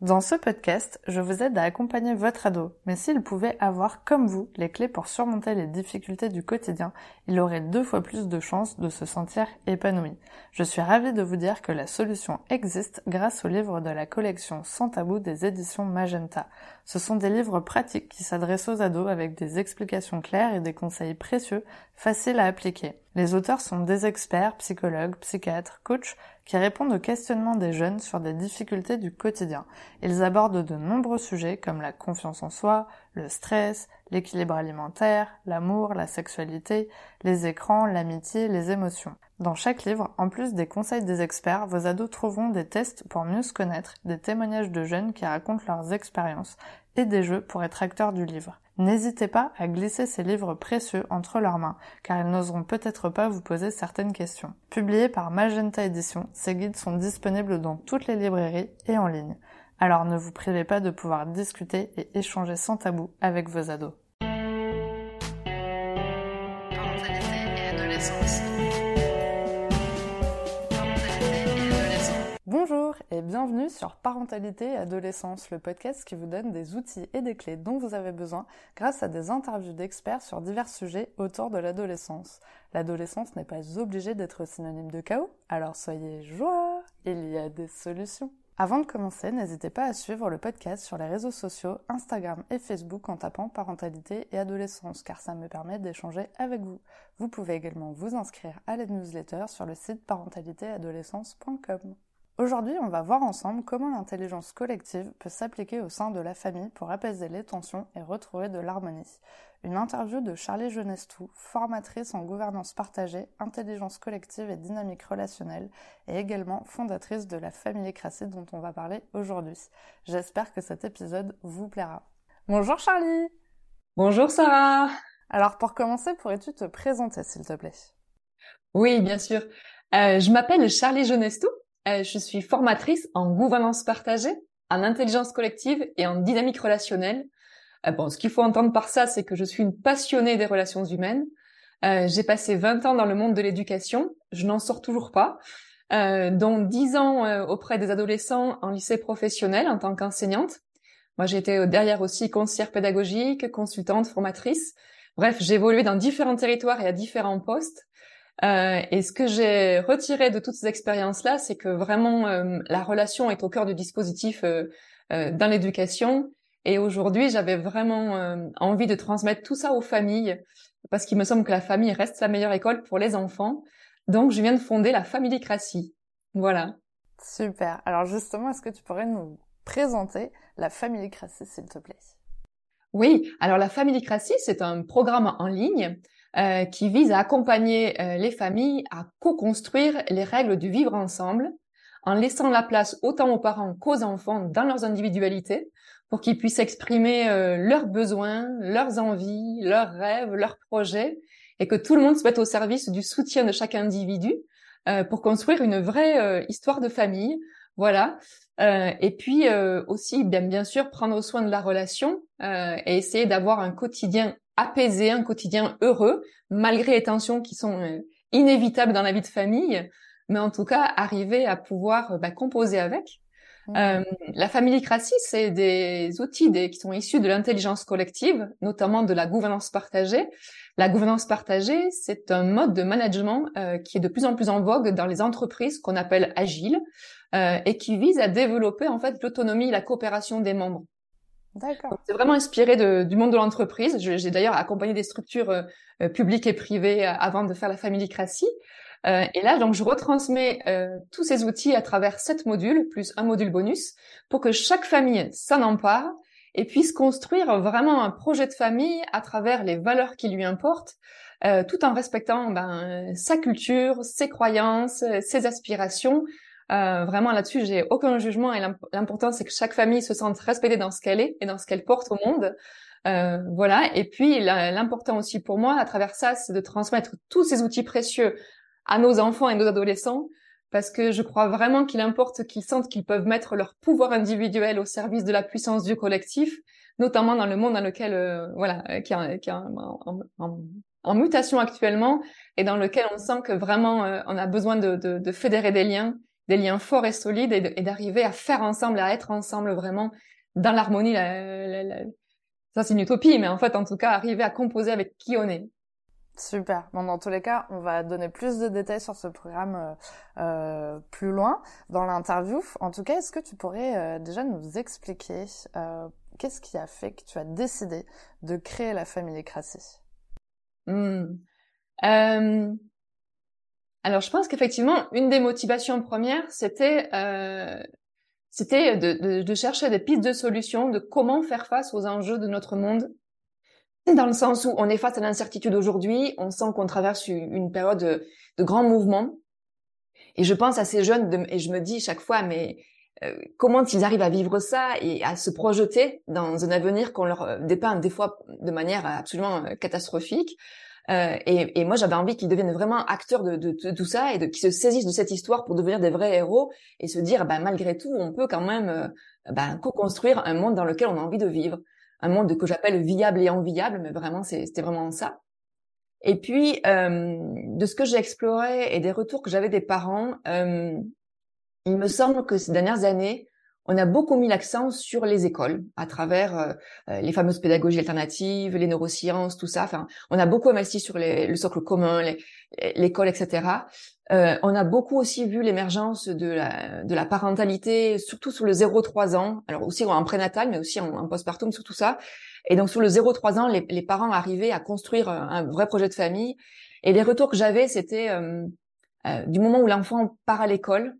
Dans ce podcast, je vous aide à accompagner votre ado, mais s'il pouvait avoir, comme vous, les clés pour surmonter les difficultés du quotidien, il aurait deux fois plus de chances de se sentir épanoui. Je suis ravie de vous dire que la solution existe grâce aux livres de la collection Sans tabou des éditions Magenta. Ce sont des livres pratiques qui s'adressent aux ados avec des explications claires et des conseils précieux, faciles à appliquer. Les auteurs sont des experts, psychologues, psychiatres, coachs, qui répondent aux questionnements des jeunes sur des difficultés du quotidien. Ils abordent de nombreux sujets comme la confiance en soi, le stress, l'équilibre alimentaire, l'amour, la sexualité, les écrans, l'amitié, les émotions. Dans chaque livre, en plus des conseils des experts, vos ados trouveront des tests pour mieux se connaître, des témoignages de jeunes qui racontent leurs expériences et des jeux pour être acteurs du livre. N'hésitez pas à glisser ces livres précieux entre leurs mains, car ils n'oseront peut-être pas vous poser certaines questions. Publiés par Magenta Édition, ces guides sont disponibles dans toutes les librairies et en ligne. Alors ne vous privez pas de pouvoir discuter et échanger sans tabou avec vos ados. Bonjour et bienvenue sur Parentalité et Adolescence, le podcast qui vous donne des outils et des clés dont vous avez besoin grâce à des interviews d'experts sur divers sujets autour de l'adolescence. L'adolescence n'est pas obligée d'être synonyme de chaos, alors soyez joie, il y a des solutions. Avant de commencer, n'hésitez pas à suivre le podcast sur les réseaux sociaux, Instagram et Facebook en tapant parentalité et adolescence, car ça me permet d'échanger avec vous. Vous pouvez également vous inscrire à la newsletter sur le site parentalitéadolescence.com. Aujourd'hui, on va voir ensemble comment l'intelligence collective peut s'appliquer au sein de la famille pour apaiser les tensions et retrouver de l'harmonie. Une interview de Charlie Genestou, formatrice en gouvernance partagée, intelligence collective et dynamique relationnelle, et également fondatrice de la famille Crassi dont on va parler aujourd'hui. J'espère que cet épisode vous plaira. Bonjour Charlie Bonjour Sarah Alors pour commencer, pourrais-tu te présenter s'il te plaît? Oui, bien sûr. Euh, je m'appelle Charlie Genestou, euh, je suis formatrice en gouvernance partagée, en intelligence collective et en dynamique relationnelle. Euh, bon, ce qu'il faut entendre par ça, c'est que je suis une passionnée des relations humaines. Euh, j'ai passé 20 ans dans le monde de l'éducation, je n'en sors toujours pas, dont 10 ans auprès des adolescents en lycée professionnel en tant qu'enseignante. Moi, j'ai été derrière aussi conseillère pédagogique, consultante, formatrice. Bref, j'ai évolué dans différents territoires et à différents postes. Euh, et ce que j'ai retiré de toutes ces expériences-là, c'est que vraiment euh, la relation est au cœur du dispositif euh, euh dans l'éducation. Et aujourd'hui, j'avais vraiment euh, envie de transmettre tout ça aux familles, parce qu'il me semble que la famille reste la meilleure école pour les enfants. Donc, je viens de fonder la Familicratie. Voilà. Super. Alors justement, est-ce que tu pourrais nous présenter la Familicratie, s'il te plaît? Oui. Alors la Familicratie, c'est un programme en ligne euh, qui vise à accompagner euh, les familles à co-construire les règles du vivre ensemble en laissant la place autant aux parents qu'aux enfants dans leurs individualités pour qu'ils puissent exprimer euh, leurs besoins, leurs envies, leurs rêves, leurs projets et que tout le monde mette au service du soutien de chaque individu pour construire une vraie histoire de famille. Voilà. et puis aussi, bien, bien sûr, prendre soin de la relation et essayer d'avoir un quotidien apaiser un quotidien heureux, malgré les tensions qui sont euh, inévitables dans la vie de famille, mais en tout cas arriver à pouvoir euh, bah, composer avec. Mmh. Euh, la familicratie, c'est des outils des, qui sont issus de l'intelligence collective, notamment de la gouvernance partagée. La gouvernance partagée, c'est un mode de management euh, qui est de plus en plus en vogue dans les entreprises qu'on appelle agile euh, et qui vise à développer en fait l'autonomie et la coopération des membres. D'accord. C'est vraiment inspiré de, du monde de l'entreprise. J'ai d'ailleurs accompagné des structures euh, euh, publiques et privées euh, avant de faire la familicratie. Euh, et là, donc, je retransmets tous ces outils à travers sept modules, plus un module bonus, pour que chaque famille s'en empare et puisse construire vraiment un projet de famille à travers les valeurs qui lui importent, tout en respectant ben, sa culture, ses croyances, ses aspirations, euh, vraiment là-dessus, j'ai aucun jugement et l'important c'est que chaque famille se sente respectée dans ce qu'elle est et dans ce qu'elle porte au monde. Euh, voilà. Et puis l'important aussi pour moi à travers ça, c'est de transmettre tous ces outils précieux à nos enfants et nos adolescents parce que je crois vraiment qu'il importe qu'ils sentent qu'ils peuvent mettre leur pouvoir individuel au service de la puissance du collectif, notamment dans le monde dans lequel euh, voilà euh, qui est, en, mutation actuellement et dans lequel on sent que vraiment on a besoin de fédérer des liens des liens forts et solides et d'arriver à faire ensemble, à être ensemble vraiment dans l'harmonie. Ça, c'est une utopie, mais en fait, en tout cas, arriver à composer avec qui on est. Super. Bon, dans tous les cas, on va donner plus de détails sur ce programme euh, euh plus loin dans l'interview. En tout cas, est-ce que tu pourrais euh, déjà nous expliquer euh, qu'est-ce qui a fait que tu as décidé de créer la famille Crassi hmm. Euh, Alors, je pense qu'effectivement, une des motivations premières, c'était c'était de, de, de, chercher des pistes de solutions de comment faire face aux enjeux de notre monde dans le sens où on est face à l'incertitude aujourd'hui, on sent qu'on traverse une période de, de grands mouvements. Et je pense à ces jeunes et je me dis chaque fois, mais euh, comment ils arrivent à vivre ça et à se projeter dans un avenir qu'on leur euh, dépeint des fois de manière absolument euh, catastrophique? Euh, et, et, moi, j'avais envie qu'ils deviennent vraiment acteurs de, de, tout ça et qu'ils se saisissent de cette histoire pour devenir des vrais héros et se dire, bah, malgré tout, on peut quand même bah, co-construire un monde dans lequel on a envie de vivre un monde que j'appelle viable et enviable, mais vraiment c'était vraiment ça. Et puis euh, de ce que j'ai exploré et des retours que j'avais des parents, euh, il me semble que ces dernières années, on a beaucoup mis l'accent sur les écoles à travers euh, euh, les fameuses pédagogies alternatives, les neurosciences, tout ça. Enfin, on a beaucoup investi sur les, le socle commun, l'école, etc. Euh, on a beaucoup aussi vu l'émergence de la, de la parentalité, surtout sur le 0-3 ans, alors aussi en prénatal, mais aussi en, en postpartum, sur tout ça. Et donc sur le 0-3 ans, les, les, parents arrivaient à construire un, vrai projet de famille. Et les retours que j'avais, c'était euh, euh, du moment où l'enfant part à l'école,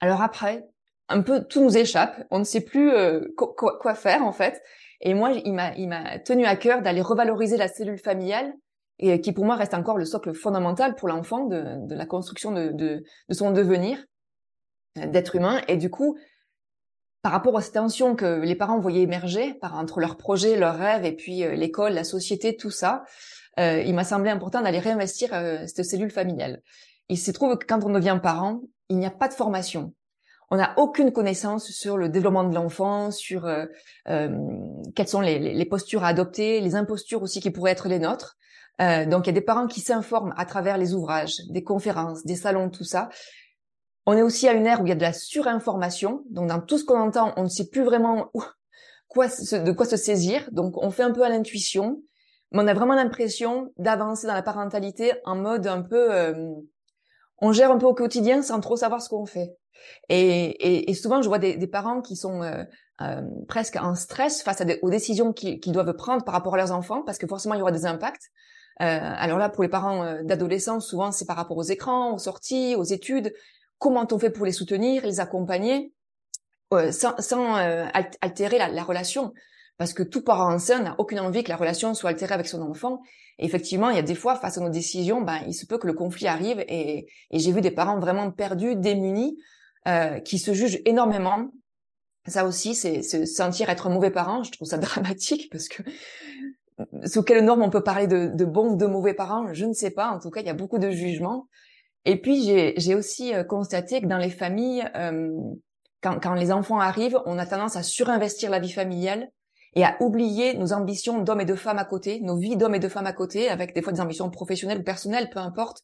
alors après, un peu tout nous échappe, on ne sait plus quoi, quoi, faire en fait. Et moi, il m'a, il m'a tenu à cœur d'aller revaloriser la cellule familiale et qui pour moi reste encore le socle fondamental pour l'enfant de, de, la construction de, de, de son devenir euh, d'être humain. Et du coup, par rapport aux tensions que les parents voyaient émerger par entre leurs projets, leurs rêves et puis euh, l'école, la société, tout ça, euh, il m'a semblé important d'aller réinvestir euh, cette cellule familiale. Il se trouve que quand on devient parent, il n'y a pas de formation. On n'a aucune connaissance sur le développement de l'enfant, sur euh, quelles sont les, les, postures à adopter, les impostures aussi qui pourraient être les nôtres. Euh, donc il y a des parents qui s'informent à travers les ouvrages, des conférences, des salons, tout ça. On est aussi à une ère où il y a de la surinformation. Donc dans tout ce qu'on entend, on ne sait plus vraiment quoi, de quoi se saisir. Donc on fait un peu à l'intuition, mais on a vraiment l'impression d'avancer dans la parentalité en mode un peu, euh, on gère un peu au quotidien sans trop savoir ce qu'on fait. Et, souvent je vois des, parents qui sont euh, presque en stress face à aux décisions qu'ils doivent prendre par rapport à leurs enfants, parce que forcément il y aura des impacts. Euh, alors là, pour les parents euh, d'adolescents, souvent c'est par rapport aux écrans, aux sorties, aux études. Comment on fait pour les soutenir, les accompagner, euh, sans, sans altérer la, la, relation? Parce que tout parent enceint n'a aucune envie que la relation soit altérée avec son enfant. Et effectivement, il y a des fois, face à nos décisions, ben, il se peut que le conflit arrive. Et, et j'ai vu des parents vraiment perdus, démunis, euh, qui se jugent énormément. Ça aussi, c'est se sentir être mauvais parent. Je trouve ça dramatique parce que sous quelle norme on peut parler de, de bons ou de mauvais parents Je ne sais pas. En tout cas, il y a beaucoup de jugements. Et puis, j'ai aussi euh, constaté que dans les familles, euh, quand, quand, les enfants arrivent, on a tendance à surinvestir la vie familiale et à oublier nos ambitions d'hommes et de femmes à côté, nos vies d'hommes et de femmes à côté, avec des fois des ambitions professionnelles ou personnelles, peu importe.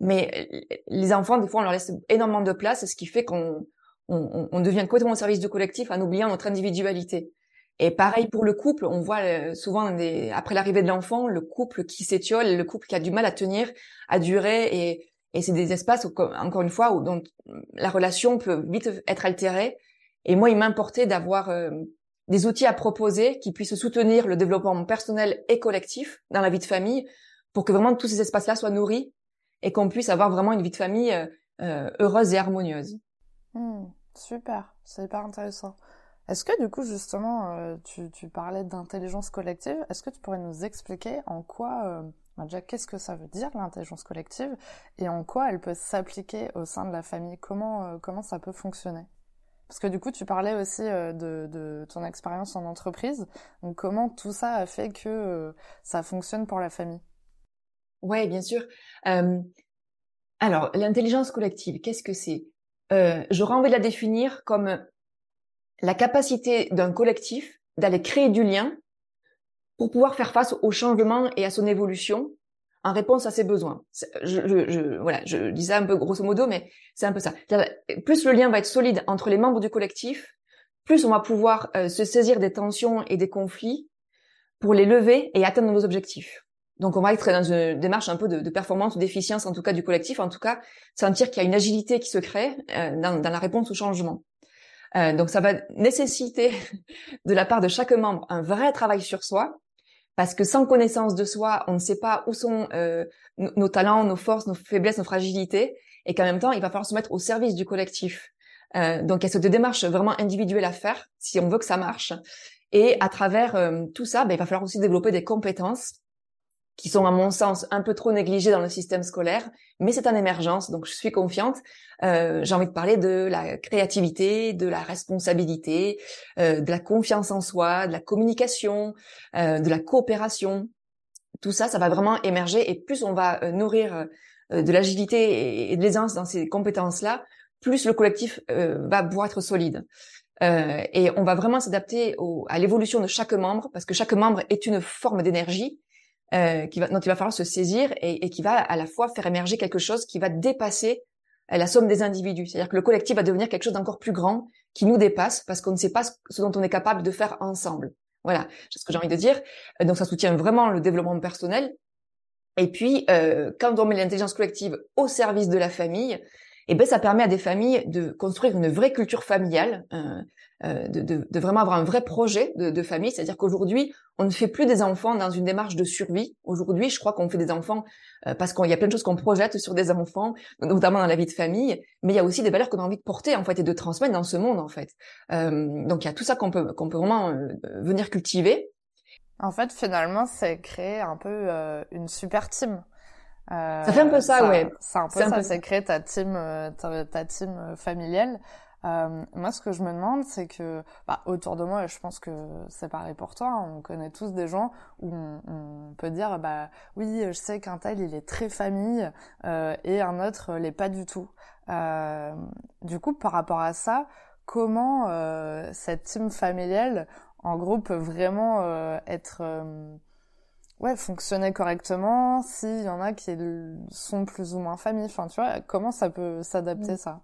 Mais euh, les enfants, des fois, on leur laisse énormément de place, ce qui fait qu'on on, on devient complètement au service du collectif en oubliant notre individualité. Et pareil pour le couple, on voit euh, souvent des, après l'arrivée de l'enfant, le couple qui s'étiole, le couple qui a du mal à tenir, à durer, et, et c'est des espaces, encore une fois, où dont la relation peut vite être altérée. Et moi, il m'importait d'avoir euh, des outils à proposer qui puissent soutenir le développement personnel et collectif dans la vie de famille, pour que vraiment tous ces espaces-là soient nourris et qu'on puisse avoir vraiment une vie de famille euh, heureuse et harmonieuse. Mmh, super, c'est hyper intéressant. Est-ce que du coup justement euh, tu, parlais d'intelligence collective, est-ce que tu pourrais nous expliquer en quoi, euh, déjà qu'est-ce que ça veut dire l'intelligence collective et en quoi elle peut s'appliquer au sein de la famille, comment, euh, comment ça peut fonctionner? Parce que du coup tu parlais aussi de, de, ton expérience en entreprise, donc comment tout ça a fait que ça fonctionne pour la famille? Oui, bien sûr. alors l'intelligence collective, qu'est-ce que c'est? J'aurais envie de la définir comme la capacité d'un collectif d'aller créer du lien pour pouvoir faire face au changement et à son évolution en réponse à ses besoins. Voilà, je dis ça un peu grosso modo, mais c'est un peu ça. Plus le lien va être solide entre les membres du collectif, plus on va pouvoir euh, se saisir des tensions et des conflits pour les lever et atteindre nos objectifs. Donc on va être dans une démarche un peu de, de performance ou d'efficience en tout cas du collectif, en tout cas sentir qu'il y a une agilité qui se crée euh, dans, dans, la réponse au changement. Euh, donc ça va nécessiter de la part de chaque membre un vrai travail sur soi, parce que sans connaissance de soi, on ne sait pas où sont euh, nos talents, nos forces, nos faiblesses, nos fragilités, et qu'en même temps, il va falloir se mettre au service du collectif. Euh, donc il y a cette démarche vraiment individuelle à faire si on veut que ça marche. Et à travers euh, tout ça, ben, il va falloir aussi développer des compétences qui sont à mon sens un peu trop négligées dans le système scolaire, mais c'est en émergence, donc je suis confiante. Euh, j'ai envie de parler de la créativité, de la responsabilité, euh, de la confiance en soi, de la communication, euh, de la coopération. Tout ça, ça va vraiment émerger et plus on va euh, nourrir euh, de l'agilité et de l'aisance dans ces compétences-là, plus le collectif euh, va pouvoir être solide. et on va vraiment s'adapter à l'évolution de chaque membre parce que chaque membre est une forme d'énergie euh, qui va, dont il va falloir se saisir et, et, qui va à la fois faire émerger quelque chose qui va dépasser euh, la somme des individus. C'est-à-dire que le collectif va devenir quelque chose d'encore plus grand, qui nous dépasse, parce qu'on ne sait pas ce dont on est capable de faire ensemble. Voilà, c'est ce que j'ai envie de dire. Euh, donc ça soutient vraiment le développement personnel. Et puis, euh, quand on met l'intelligence collective au service de la famille, eh ben ça permet à des familles de construire une vraie culture familiale, euh, de, de, de, vraiment avoir un vrai projet de, de famille. C'est-à-dire qu'aujourd'hui, on ne fait plus des enfants dans une démarche de survie. Aujourd'hui, je crois qu'on fait des enfants euh, parce qu'il y a plein de choses qu'on projette sur des enfants, notamment dans la vie de famille, mais il y a aussi des valeurs qu'on a envie de porter en fait et de transmettre dans ce monde en fait. Euh, donc il y a tout ça qu'on peut qu'on peut vraiment euh, venir cultiver. En fait, finalement, c'est créer un peu euh, une super team. ça fait un peu ça, ça ouais. C'est un peu ça, c'est créer ta team, ta, ta team familiale. Euh, moi, ce que je me demande, c'est que bah, autour de moi, et je pense que c'est pareil pour toi, hein, on connaît tous des gens où on, on peut dire, bah oui, je sais qu'un tel il est très famille euh, et un autre l'est pas du tout. Euh, du coup, par rapport à ça, comment euh, cette team familiale, en gros, peut vraiment euh, être euh, ouais, fonctionner correctement s'il y en a qui sont plus ou moins famille. Enfin, tu vois, comment ça peut s'adapter mmh. ça?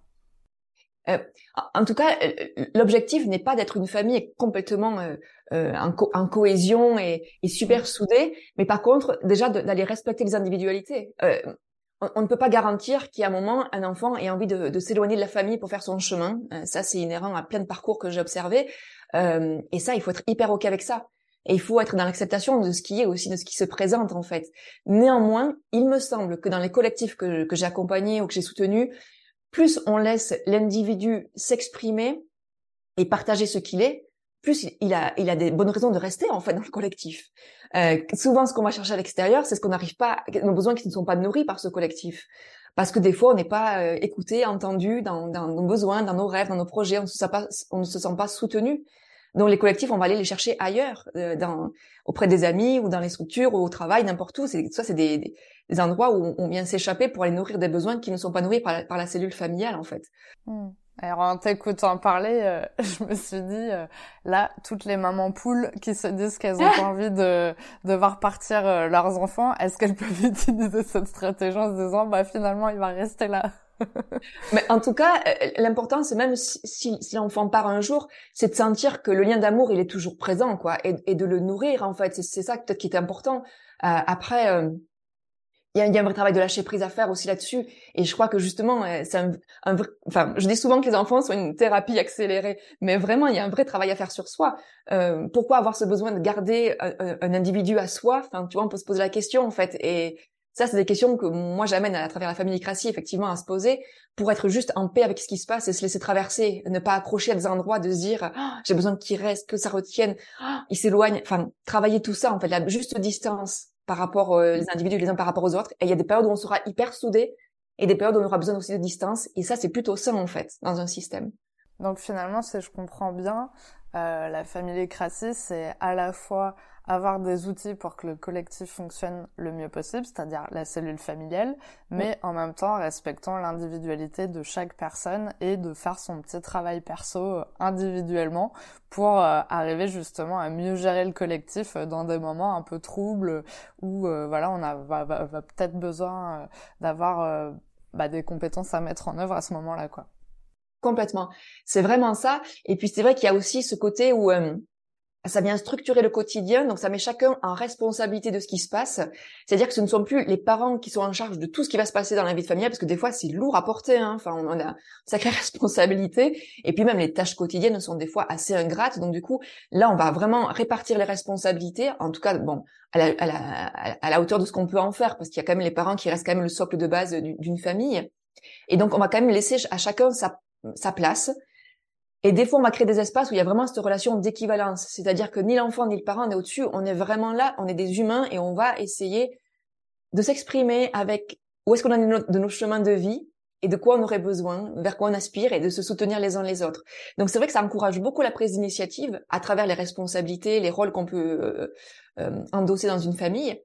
Euh, en tout cas, euh, l'objectif n'est pas d'être une famille complètement euh, euh en, co en, cohésion et, et, super soudée, mais par contre, déjà d'aller respecter les individualités. Euh, on, on, ne peut pas garantir a un moment, un enfant ait envie de, de s'éloigner de la famille pour faire son chemin. ça, c'est inhérent à plein de parcours que j'ai observés. et ça, il faut être hyper OK avec ça. Et il faut être dans l'acceptation de ce qui est aussi, de ce qui se présente en fait. Néanmoins, il me semble que dans les collectifs que, que j'ai accompagnés ou que j'ai soutenus, plus on laisse l'individu s'exprimer et partager ce qu'il est, plus il a, il a des bonnes raisons de rester en fait dans le collectif. Euh, souvent, ce qu'on va chercher à l'extérieur, c'est ce qu'on n'arrive pas, nos besoins qui ne sont pas nourris par ce collectif. Parce que des fois, on n'est pas euh, écouté, entendu dans, dans, nos besoins, dans nos rêves, dans nos projets, on, ne se sent pas soutenu. Donc les collectifs, on va aller les chercher ailleurs, euh, dans, auprès des amis ou dans les structures ou au travail, n'importe où. C'est, ça, c'est des, des, endroits où on vient s'échapper pour aller nourrir des besoins qui ne sont pas nourris par la, par la cellule familiale, en fait. Hmm. Alors en t'écoutant parler, euh, je me suis dit, euh, là, toutes les mamans poules qui se disent qu'elles ont pas envie de, de voir partir leurs enfants, est-ce qu'elles peuvent utiliser cette stratégie en se disant, bah finalement, il va rester là? Mais en tout cas, euh, l'important, c'est même si, si, l'enfant part un jour, c'est de sentir que le lien d'amour, il est toujours présent, quoi, et, et de le nourrir, en fait. C'est ça peut-être qui est important. Euh, après, euh, il y, a, y, a, un vrai travail de lâcher prise à faire aussi là-dessus. Et je crois que justement, c'est un, un vrai... Enfin, je dis souvent que les enfants sont une thérapie accélérée, mais vraiment, il y a un vrai travail à faire sur soi. Euh, pourquoi avoir ce besoin de garder un, un, individu à soi? Enfin, tu vois, on peut se poser la question, en fait. Et, ça, c'est des questions que moi j'amène à, travers la familicratie effectivement à se poser pour être juste en paix avec ce qui se passe et se laisser traverser, ne pas accrocher à des endroits, de se dire oh, j'ai besoin qu'il reste, que ça retienne, oh, il s'éloigne, enfin travailler tout ça en fait, la juste distance par rapport euh, individus les uns par rapport aux autres. Et il y a des périodes où on sera hyper soudés et des périodes où on aura besoin aussi de distance et ça c'est plutôt ça en fait dans un système. Donc finalement, si je comprends bien, euh, la familicratie, c'est à la fois avoir des outils pour que le collectif fonctionne le mieux possible, c'est-à-dire la cellule familiale, mais en même temps respectant l'individualité de chaque personne et de faire son petit travail perso euh, individuellement pour euh, arriver justement à mieux gérer le collectif dans des moments un peu troubles où voilà on a va, va, peut-être besoin d'avoir bah, des compétences à mettre en œuvre à ce moment-là quoi. Complètement. C'est vraiment ça. Et puis c'est vrai qu'il y a aussi ce côté où euh, ça vient structurer le quotidien, donc ça met chacun en responsabilité de ce qui se passe. C'est-à-dire que ce ne sont plus les parents qui sont en charge de tout ce qui va se passer dans la vie familiale, parce que des fois c'est lourd à porter. Hein. Enfin, on a une sacrée responsabilité. Et puis même les tâches quotidiennes sont des fois assez ingrates. Donc du coup, là, on va vraiment répartir les responsabilités. En tout cas, bon, à la, hauteur de ce qu'on peut en faire, parce qu'il y a quand même les parents qui restent quand même le socle de base d'une famille. Et donc, on va quand même laisser à chacun sa place. Et des fois, on va créer des espaces où il y a vraiment cette relation d'équivalence. C'est-à-dire que ni l'enfant ni le parent n'est au-dessus. On est vraiment là, on est des humains et on va essayer de s'exprimer avec où est-ce qu'on en est de nos chemins de vie et de quoi on aurait besoin, vers quoi on aspire et de se soutenir les uns les autres. Donc c'est vrai que ça encourage beaucoup la prise d'initiative à travers les responsabilités, les rôles qu'on peut euh, euh, endosser dans une famille.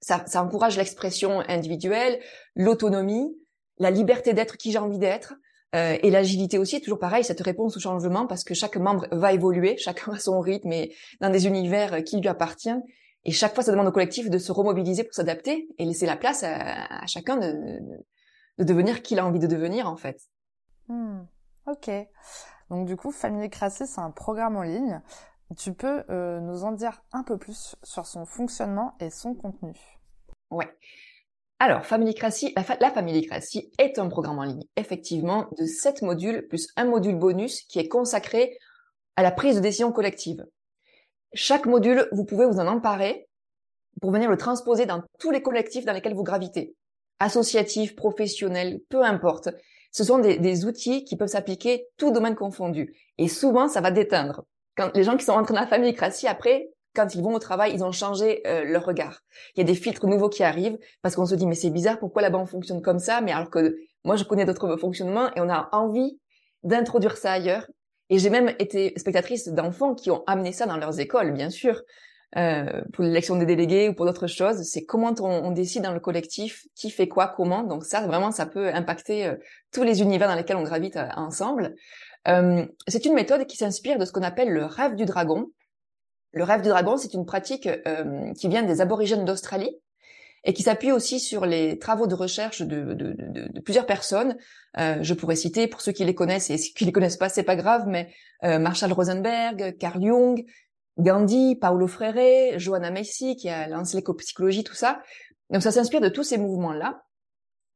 Ça, ça encourage l'expression individuelle, l'autonomie, la liberté d'être qui j'ai envie d'être, euh, et l'agilité aussi, toujours pareil, cette réponse au changement, parce que chaque membre va évoluer, chacun a son rythme et dans des univers qui lui appartiennent. Et chaque fois, ça demande au collectif de se remobiliser pour s'adapter et laisser la place à, chacun de, de, devenir qui il a envie de devenir, en fait. Hmm. Ok. Donc du coup, Family Crassy, c'est un programme en ligne. Tu peux euh, nous en dire un peu plus sur son fonctionnement et son contenu? Ouais. Alors, Familicracy, la, la Familicracy est un programme en ligne, effectivement, de 7 modules plus un module bonus qui est consacré à la prise de décision collective. Chaque module, vous pouvez vous en emparer pour venir le transposer dans tous les collectifs dans lesquels vous gravitez. Associatifs, professionnels, peu importe. Ce sont des, outils qui peuvent s'appliquer tout domaine confondu. Et souvent, ça va déteindre. Quand les gens qui sont rentrés dans la Familicracy, après, quand ils vont au travail, ils ont changé euh, leur regard. Il y a des filtres nouveaux qui arrivent parce qu'on se dit mais c'est bizarre, pourquoi là-bas on fonctionne comme ça? Mais alors que moi je connais d'autres fonctionnements et on a envie d'introduire ça ailleurs. Et j'ai même été spectatrice d'enfants qui ont amené ça dans leurs écoles, bien sûr, euh, pour l'élection des délégués ou pour d'autres choses. C'est comment on, décide dans le collectif qui fait quoi, comment. Donc ça, vraiment, ça peut impacter euh, tous les univers dans lesquels on gravite ensemble. c'est une méthode qui s'inspire de ce qu'on appelle le rêve du dragon. Le rêve du dragon, c'est une pratique euh, qui vient des aborigènes d'Australie et qui s'appuie aussi sur les travaux de recherche de, de, de, de plusieurs personnes. Euh, je pourrais citer, pour ceux qui les connaissent et ceux qui les connaissent pas, c'est pas grave, mais euh, Marshall Rosenberg, Carl Jung, Gandhi, Paulo Freire, Joanna Macy, qui a lancé l'éco-psychologie, tout ça. Donc ça s'inspire de tous ces mouvements-là.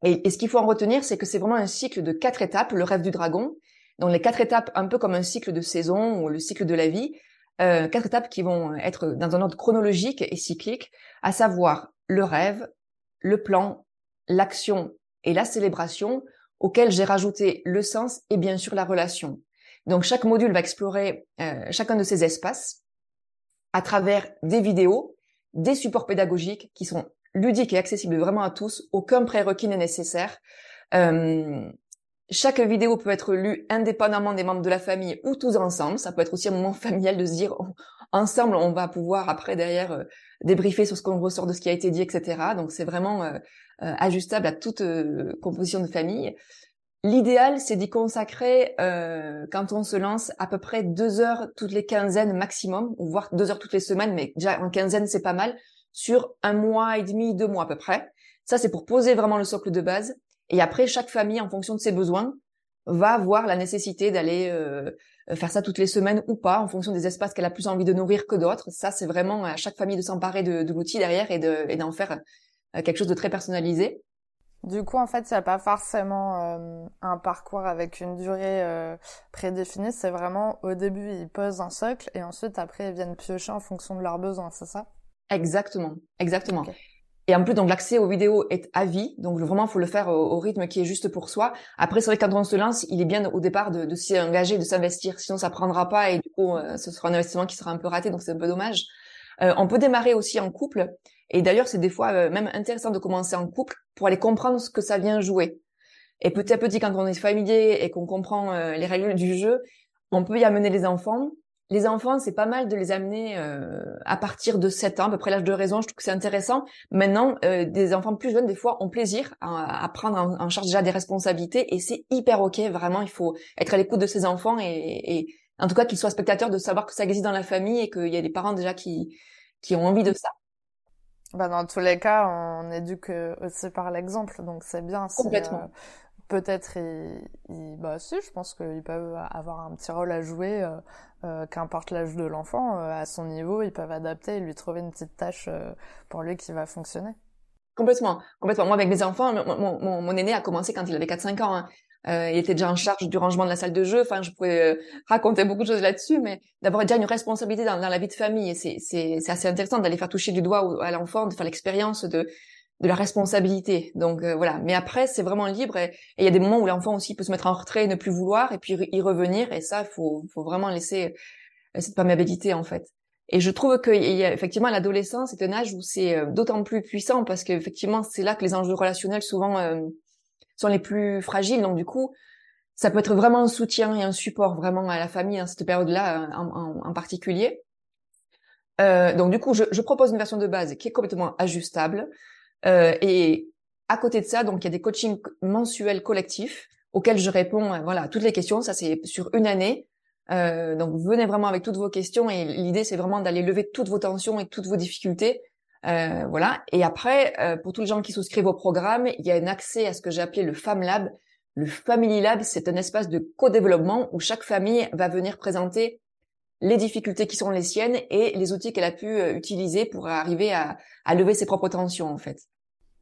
Et, et, ce qu'il faut en retenir, c'est que c'est vraiment un cycle de quatre étapes, le rêve du dragon. Donc les quatre étapes, un peu comme un cycle de saison ou le cycle de la vie, euh, quatre étapes qui vont être dans un ordre chronologique et cyclique, à savoir le rêve, le plan, l'action et la célébration, auquel j'ai rajouté le sens et bien sûr la relation. Donc chaque module va explorer euh, chacun de ces espaces à travers des vidéos, des supports pédagogiques qui sont ludiques et accessibles vraiment à tous. Aucun prérequis n'est nécessaire. Euh, chaque vidéo peut être lue indépendamment des membres de la famille ou tous ensemble. Ça peut être aussi un moment familial de se dire ensemble, on va pouvoir après derrière euh, débriefer sur ce qu'on ressort de ce qui a été dit, etc. Donc c'est vraiment euh, euh, ajustable à toute composition de famille. L'idéal, c'est d'y consacrer, quand on se lance, à peu près deux heures toutes les quinzaines maximum, voire deux heures toutes les semaines, mais déjà en quinzaine, c'est pas mal, sur un mois et demi, deux mois à peu près. Ça, c'est pour poser vraiment le socle de base. Et après, chaque famille, en fonction de ses besoins, va avoir la nécessité d'aller euh, faire ça toutes les semaines ou pas, en fonction des espaces qu'elle a plus envie de nourrir que d'autres. Ça, c'est vraiment à chaque famille de s'emparer de, de l'outil derrière et d'en faire euh, quelque chose de très personnalisé. Du coup, en fait, il n'y a pas forcément euh, un parcours avec une durée prédéfinie. C'est vraiment au début, ils posent un socle et ensuite, après, ils viennent piocher en fonction de leurs besoins, c'est ça? Exactement, exactement. Et en plus, donc l'accès aux vidéos est à vie, donc vraiment, faut le faire au, rythme qui est juste pour soi. Après, c'est vrai que quand on se lance, il est bien au départ de, s'y engager, de s'investir, sinon ça prendra pas et du coup, euh, ce sera un investissement qui sera un peu raté, donc c'est un peu dommage. Euh, on peut démarrer aussi en couple, et d'ailleurs, c'est des fois euh, même intéressant de commencer en couple pour aller comprendre ce que ça vient jouer. Et petit à petit, quand on est familier et qu'on comprend les règles du jeu, on peut y amener les enfants les enfants, c'est pas mal de les amener euh, à partir de 7 ans, à peu près l'âge de raison. Je trouve que c'est intéressant. Maintenant, euh, des enfants plus jeunes, des fois, ont plaisir à, prendre en, charge déjà des responsabilités et c'est hyper ok. Vraiment, il faut être à l'écoute de ces enfants et, en tout cas qu'ils soient spectateurs de savoir que ça existe dans la famille et qu'il y a des parents déjà qui qui ont envie de ça. Bah dans tous les cas, on éduque aussi par l'exemple, donc c'est bien. Complètement. Euh, peut-être, ils, bah si, je pense qu'ils peuvent avoir un petit rôle à jouer euh, qu'importe l'âge de l'enfant, euh, à son niveau, ils peuvent adapter et lui trouver une petite tâche euh, pour lui qui va fonctionner. Complètement, complètement. Moi, avec mes enfants, mon, mon, mon aîné a commencé quand il avait 4-5 ans. Hein. Euh, il était déjà en charge du rangement de la salle de jeu. Enfin, je pouvais raconter beaucoup de choses là-dessus, mais d'avoir déjà une responsabilité dans, dans la vie de famille, c'est assez intéressant d'aller faire toucher du doigt à l'enfant, de faire l'expérience de de la responsabilité. Donc euh, voilà. Mais après, c'est vraiment libre et il y a des moments où l'enfant aussi peut se mettre en retrait, et ne plus vouloir et puis y revenir. Et ça, faut faut vraiment laisser euh, cette perméabilité en fait. Et je trouve que y a, effectivement l'adolescence est un âge où c'est euh, d'autant plus puissant parce qu'effectivement c'est là que les enjeux relationnels souvent sont les plus fragiles. Donc du coup, ça peut être vraiment un soutien et un support vraiment à la famille dans cette période-là en, en, particulier. Euh, donc du coup, je, je, propose une version de base qui est complètement ajustable, euh, et à côté de ça, donc il y a des coachings mensuels collectifs auxquels je réponds euh, voilà à toutes les questions. Ça c'est sur une année. Euh, donc venez vraiment avec toutes vos questions et l'idée c'est vraiment d'aller lever toutes vos tensions et toutes vos difficultés. Euh, voilà. Et après, euh, pour tous les gens qui souscrivent au programme, il y a un accès à ce que j'ai appelé le Fam Lab. Le Family Lab, c'est un espace de co-développement où chaque famille va venir présenter les difficultés qui sont les siennes et les outils qu'elle a pu euh, utiliser pour arriver à, à lever ses propres tensions en fait.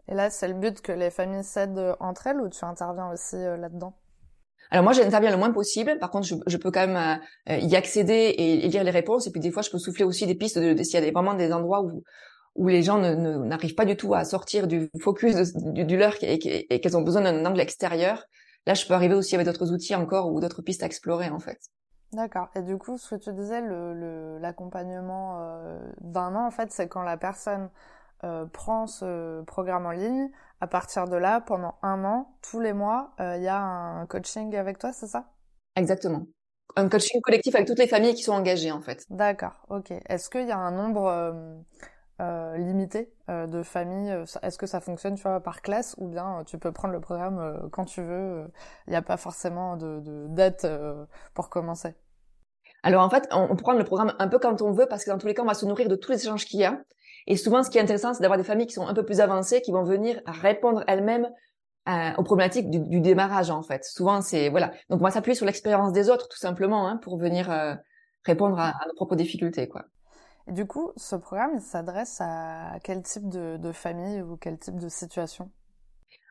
Et là, c'est le but que les familles s'aident entre elles ou tu interviens aussi euh, là-dedans? Alors moi, j'interviens le moins possible. Par contre, je, je peux quand même euh, y accéder et, lire les réponses. Et puis des fois, je peux souffler aussi des pistes de, s'il y a vraiment des endroits où où les gens n'arrivent ne, pas du tout à sortir du focus du, du, leur et, et qu'elles ont besoin d'un angle extérieur. Là, je peux arriver aussi avec d'autres outils encore ou d'autres pistes à explorer en fait. D'accord. Et du coup, ce que tu disais, l'accompagnement le, euh, d'un an, en fait, c'est quand la personne euh, prend ce programme en ligne. À partir de là, pendant un an, tous les mois, euh, il y a un coaching avec toi, c'est ça? Exactement. Un coaching collectif avec toutes les familles qui sont engagées, en fait. D'accord. Ok. Est-ce qu'il y a un nombre euh, limité euh, de familles Est-ce que ça fonctionne, tu vois, par classe ou bien tu peux prendre le programme quand tu veux Il n'y a pas forcément de, de date pour commencer. Alors en fait, on, peut prendre le programme un peu quand on veut parce que dans tous les cas, on va se nourrir de tous les échanges qu'il y a. Et souvent, ce qui est intéressant, c'est d'avoir des familles qui sont un peu plus avancées, qui vont venir répondre elles-mêmes euh, aux problématiques du, démarrage en fait. Souvent, c'est voilà. Donc on va s'appuyer sur l'expérience des autres tout simplement hein, pour venir euh, répondre à, nos propres difficultés quoi. Du coup, ce programme, il s'adresse à quel type de, de famille ou quel type de situation?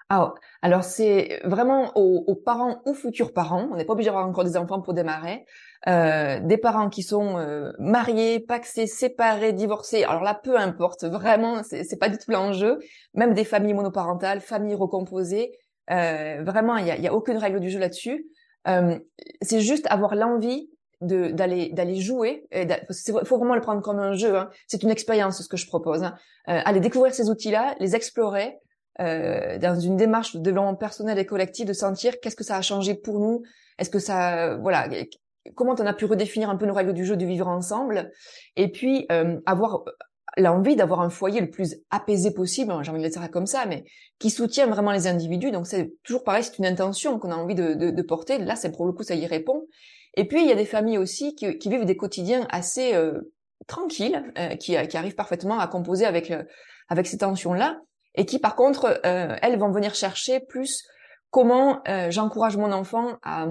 Ah, alors c'est vraiment aux, parents ou futurs parents. On n'est pas obligé d'avoir encore des enfants pour démarrer. Euh, des parents qui sont euh, mariés, paxés, séparés, divorcés. Alors là, peu importe. Vraiment, c'est pas du tout l'enjeu. Même des familles monoparentales, familles recomposées. Euh, vraiment, il y a, y a, aucune règle du jeu là-dessus. Euh, c'est juste avoir l'envie d'aller d'aller jouer il faut vraiment le prendre comme un jeu hein. c'est une expérience ce que je propose hein. Euh, aller découvrir ces outils là les explorer euh, dans une démarche de développement personnel et collectif, de sentir qu'est-ce que ça a changé pour nous, est-ce que ça, voilà, comment on a pu redéfinir un peu nos règles du jeu, du vivre ensemble, et puis euh, avoir l'envie d'avoir un foyer le plus apaisé possible, j'ai envie de le dire comme ça, mais qui soutient vraiment les individus. Donc c'est toujours pareil, c'est une intention qu'on a envie de, de, de porter. Là, c'est pour le coup, ça y répond. Et puis il y a des familles aussi qui, qui vivent des quotidiens assez euh, tranquilles, euh, qui, qui arrivent parfaitement à composer avec avec ces tensions-là et qui par contre, euh, elles vont venir chercher plus comment euh, j'encourage mon enfant à,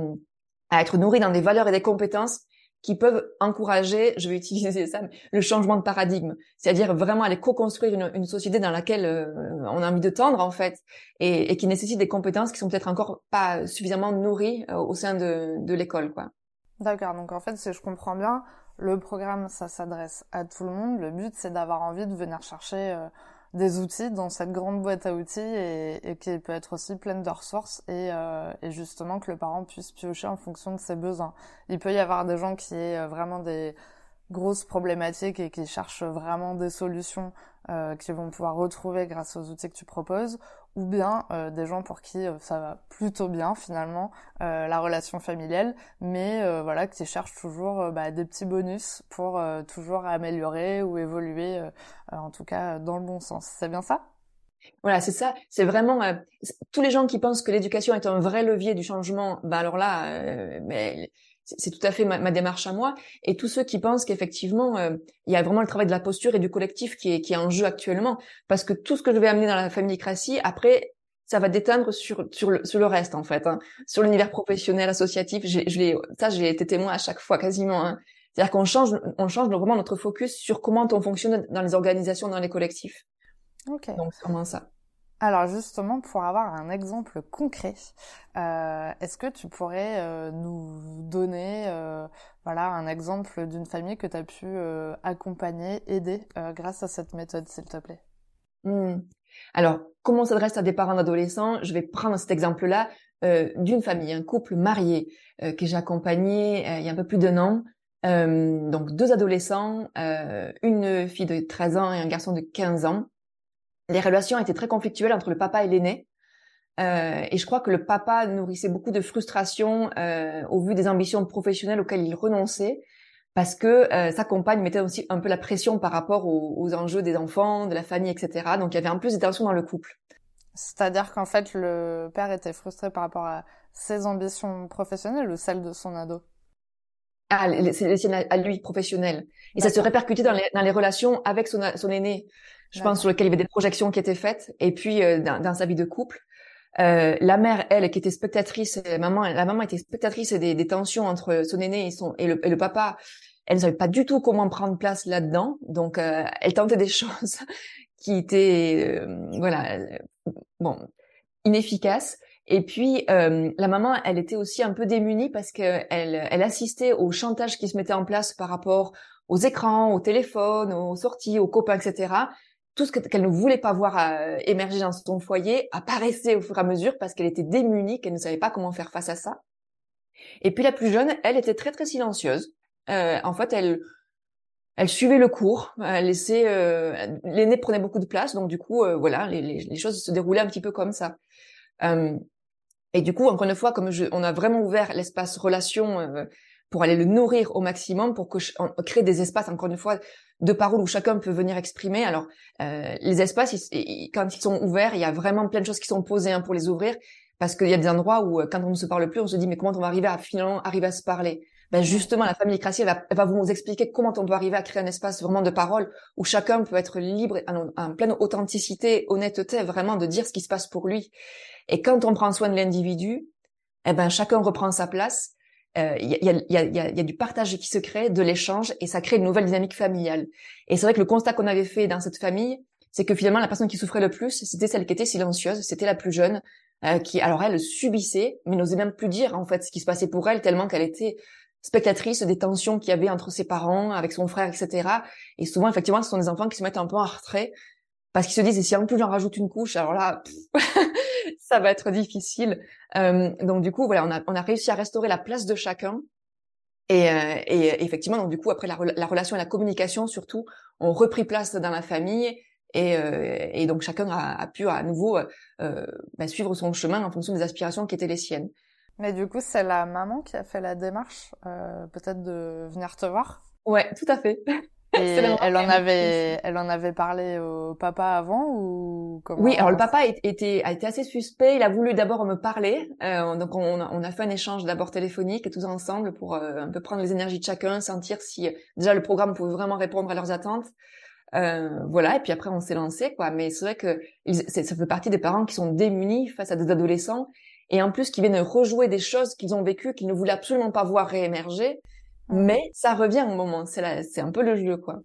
à, être nourri dans des valeurs et des compétences qui peuvent encourager, je vais utiliser ça, le changement de paradigme, c'est-à-dire vraiment aller co-construire une, une, société dans laquelle euh, on a envie de tendre en fait, et, et, qui nécessite des compétences qui sont peut-être encore pas suffisamment nourries au sein de, de l'école, quoi. D'accord, donc en fait, si je comprends bien, le programme, ça s'adresse à tout le monde. Le but, c'est d'avoir envie de venir chercher des outils dans cette grande boîte à outils et, et qui peut être aussi pleine de ressources et, euh, et, justement que le parent puisse piocher en fonction de ses besoins. Il peut y avoir des gens qui aient euh, vraiment des grosses problématiques et qui cherchent vraiment des solutions euh, qu'ils vont pouvoir retrouver grâce aux outils que tu proposes, ou bien des gens pour qui ça va plutôt bien finalement la relation familiale, mais voilà qui cherchent toujours bah, des petits bonus pour toujours améliorer ou évoluer, en tout cas dans le bon sens. C'est bien ça? Voilà, c'est ça. C'est vraiment tous les gens qui pensent que l'éducation est un vrai levier du changement. Ben alors là, mais c'est tout à fait ma, démarche à moi. Et tous ceux qui pensent qu'effectivement, euh, il y a vraiment le travail de la posture et du collectif qui est, qui est en jeu actuellement. Parce que tout ce que je vais amener dans la familicratie, après, ça va déteindre sur, sur, le, sur le reste, en fait. Hein. Sur l'univers professionnel, associatif, je ça, j'ai été témoin à chaque fois, quasiment. Hein. C'est-à-dire qu'on change, on change vraiment notre focus sur comment on fonctionne dans les organisations, dans les collectifs. Ok. Donc, c'est vraiment ça. Alors justement, pour avoir un exemple concret, euh, est-ce que tu pourrais euh, nous donner euh, voilà, un exemple d'une famille que tu as pu accompagner, aider grâce à cette méthode, s'il te plaît? Hmm. Alors, comment on s'adresse à des parents d'adolescents? Je vais prendre cet exemple-là d'une famille, un couple marié que j'ai accompagné il y a un peu plus d'un an. donc deux adolescents, une fille de 13 ans et un garçon de 15 ans les relations étaient très conflictuelles entre le papa et l'aîné. Euh, et je crois que le papa nourrissait beaucoup de frustration euh, au vu des ambitions professionnelles auxquelles il renonçait, parce que euh, sa compagne mettait aussi un peu la pression par rapport aux, enjeux des enfants, de la famille, etc. Donc il y avait un plus de tensions dans le couple. C'est-à-dire qu'en fait, le père était frustré par rapport à ses ambitions professionnelles ou celles de son ado? Ah, c'est les siennes à lui, professionnelles. Et ça se répercutait dans les, dans les relations avec son, son aîné je pense, sur lequel il y avait des projections qui étaient faites. Et puis, euh, dans, sa vie de couple, euh, la mère, elle, qui était spectatrice, la maman, la maman était spectatrice des, des tensions entre son aîné et, son, et, le, et le papa. Elle ne savait pas du tout comment prendre place là-dedans. Donc, euh, elle tentait des choses qui étaient, euh, voilà, bon, inefficaces. Et puis la maman, elle était aussi un peu démunie parce qu'elle elle assistait au chantage qui se mettait en place par rapport aux écrans, au téléphone, aux sorties, aux copains, etc tout ce qu'elle ne voulait pas voir euh, émerger dans son foyer apparaissait au fur et à mesure parce qu'elle était démunie, qu'elle ne savait pas comment faire face à ça. Et puis la plus jeune, elle était très très silencieuse. Euh, en fait, elle elle suivait le cours, elle laissait euh, l'aîné prenait beaucoup de place, donc du coup euh, voilà, les, choses se déroulaient un petit peu comme ça. Euh, et du coup, encore une fois, comme je, on a vraiment ouvert l'espace relation pour aller le nourrir au maximum, pour que créer des espaces, encore une fois, de paroles où chacun peut venir exprimer. Alors, euh, les espaces, quand ils sont ouverts, il y a vraiment plein de choses qui sont posées hein, pour les ouvrir, parce qu'il y a des endroits où, euh, quand on ne se parle plus, on se dit, mais comment on va arriver à finalement arriver à se parler? Ben justement, la famille Crassi, elle va, vous expliquer comment on peut arriver à créer un espace vraiment de parole où chacun peut être libre, en, en pleine authenticité, honnêteté, vraiment de dire ce qui se passe pour lui. Et quand on prend soin de l'individu, eh ben chacun reprend sa place il y, a, y, a, y, a, du partage qui se crée, de l'échange, et ça crée une nouvelle dynamique familiale. Et c'est vrai que le constat qu'on avait fait dans cette famille, c'est que finalement la personne qui souffrait le plus, c'était celle qui était silencieuse, c'était la plus jeune, euh, qui alors elle subissait, mais n'osait même plus dire en fait ce qui se passait pour elle, tellement qu'elle était spectatrice des tensions qu'il y avait entre ses parents, avec son frère, etc. Et souvent effectivement, ce sont des enfants qui se mettent un peu en retrait parce qu'ils se disent et si en plus j'en rajoute une couche, alors là, ça va être difficile. Euh, donc du coup, voilà, on a, on a réussi à restaurer la place de chacun. Et, euh, et effectivement, donc du coup, après la, la, relation et la communication, surtout, ont repris place dans la famille. Et, euh, et donc chacun a, a, pu à nouveau euh, bah, suivre son chemin en fonction des aspirations qui étaient les siennes. Mais du coup, c'est la maman qui a fait la démarche, euh, peut-être de venir te voir? Ouais, tout à fait. Elle en avait, elle en avait parlé au papa avant ou comment Oui, alors le papa était, a été assez suspect. Il a voulu d'abord me parler. Euh, donc on, on, a fait un échange d'abord téléphonique tous ensemble pour euh, un peu prendre les énergies de chacun, sentir si déjà le programme pouvait vraiment répondre à leurs attentes. Euh, voilà. Et puis après on s'est lancé quoi. Mais c'est vrai que ça fait partie des parents qui sont démunis face à des adolescents et en plus qui viennent rejouer des choses qu'ils ont vécues qu'ils ne voulaient absolument pas voir réémerger mais ça revient au moment. C'est c'est un peu le jeu, quoi.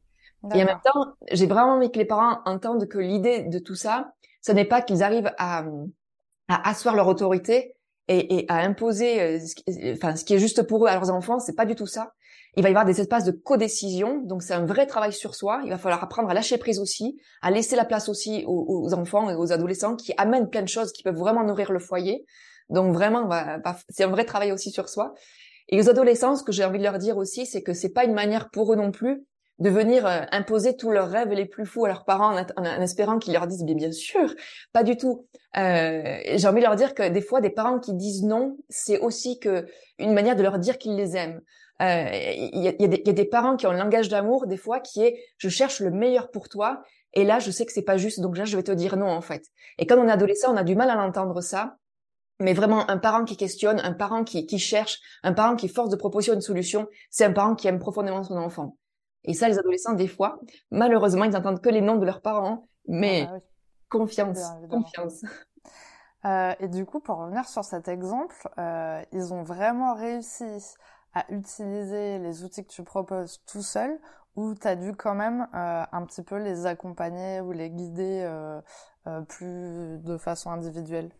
Et en même temps, j'ai vraiment envie que les parents entendent que l'idée de tout ça, ce n'est pas qu'ils arrivent à, à asseoir leur autorité et, et à imposer, euh, ce qui, enfin, ce qui est juste pour eux à leurs enfants. C'est pas du tout ça. Il va y avoir des espaces de codécision, donc c'est un vrai travail sur soi. Il va falloir apprendre à lâcher prise aussi, à laisser la place aussi aux, aux enfants et aux adolescents qui amènent plein de choses qui peuvent vraiment nourrir le foyer. Donc vraiment, c'est un vrai travail aussi sur soi. Et aux adolescents, ce que j'ai envie de leur dire aussi, c'est que c'est pas une manière pour eux non plus de venir euh, imposer tous leurs rêves les plus fous à leurs parents en, espérant qu'ils leur disent bien, bien sûr, pas du tout. Euh, J'ai envie de leur dire que des fois, des parents qui disent non, c'est aussi que une manière de leur dire qu'ils les aiment. Euh, il y, a, y, a des parents qui ont le langage d'amour des fois qui est je cherche le meilleur pour toi et là je sais que c'est pas juste donc là je vais te dire non en fait. Et quand on est adolescent, on a du mal à l'entendre ça mais vraiment un parent qui questionne, un parent qui, qui cherche, un parent qui force de proposition une solution, c'est un parent qui aime profondément son enfant. Et ça, les adolescents, des fois, malheureusement, ils n'entendent que les noms de leurs parents, mais ah bah confiance, confiance. Euh, et du coup, pour revenir sur cet exemple, euh, ils ont vraiment réussi à utiliser les outils que tu proposes tout seul, ou tu as dû quand même euh, un petit peu les accompagner ou les guider euh, euh, plus de façon individuelle?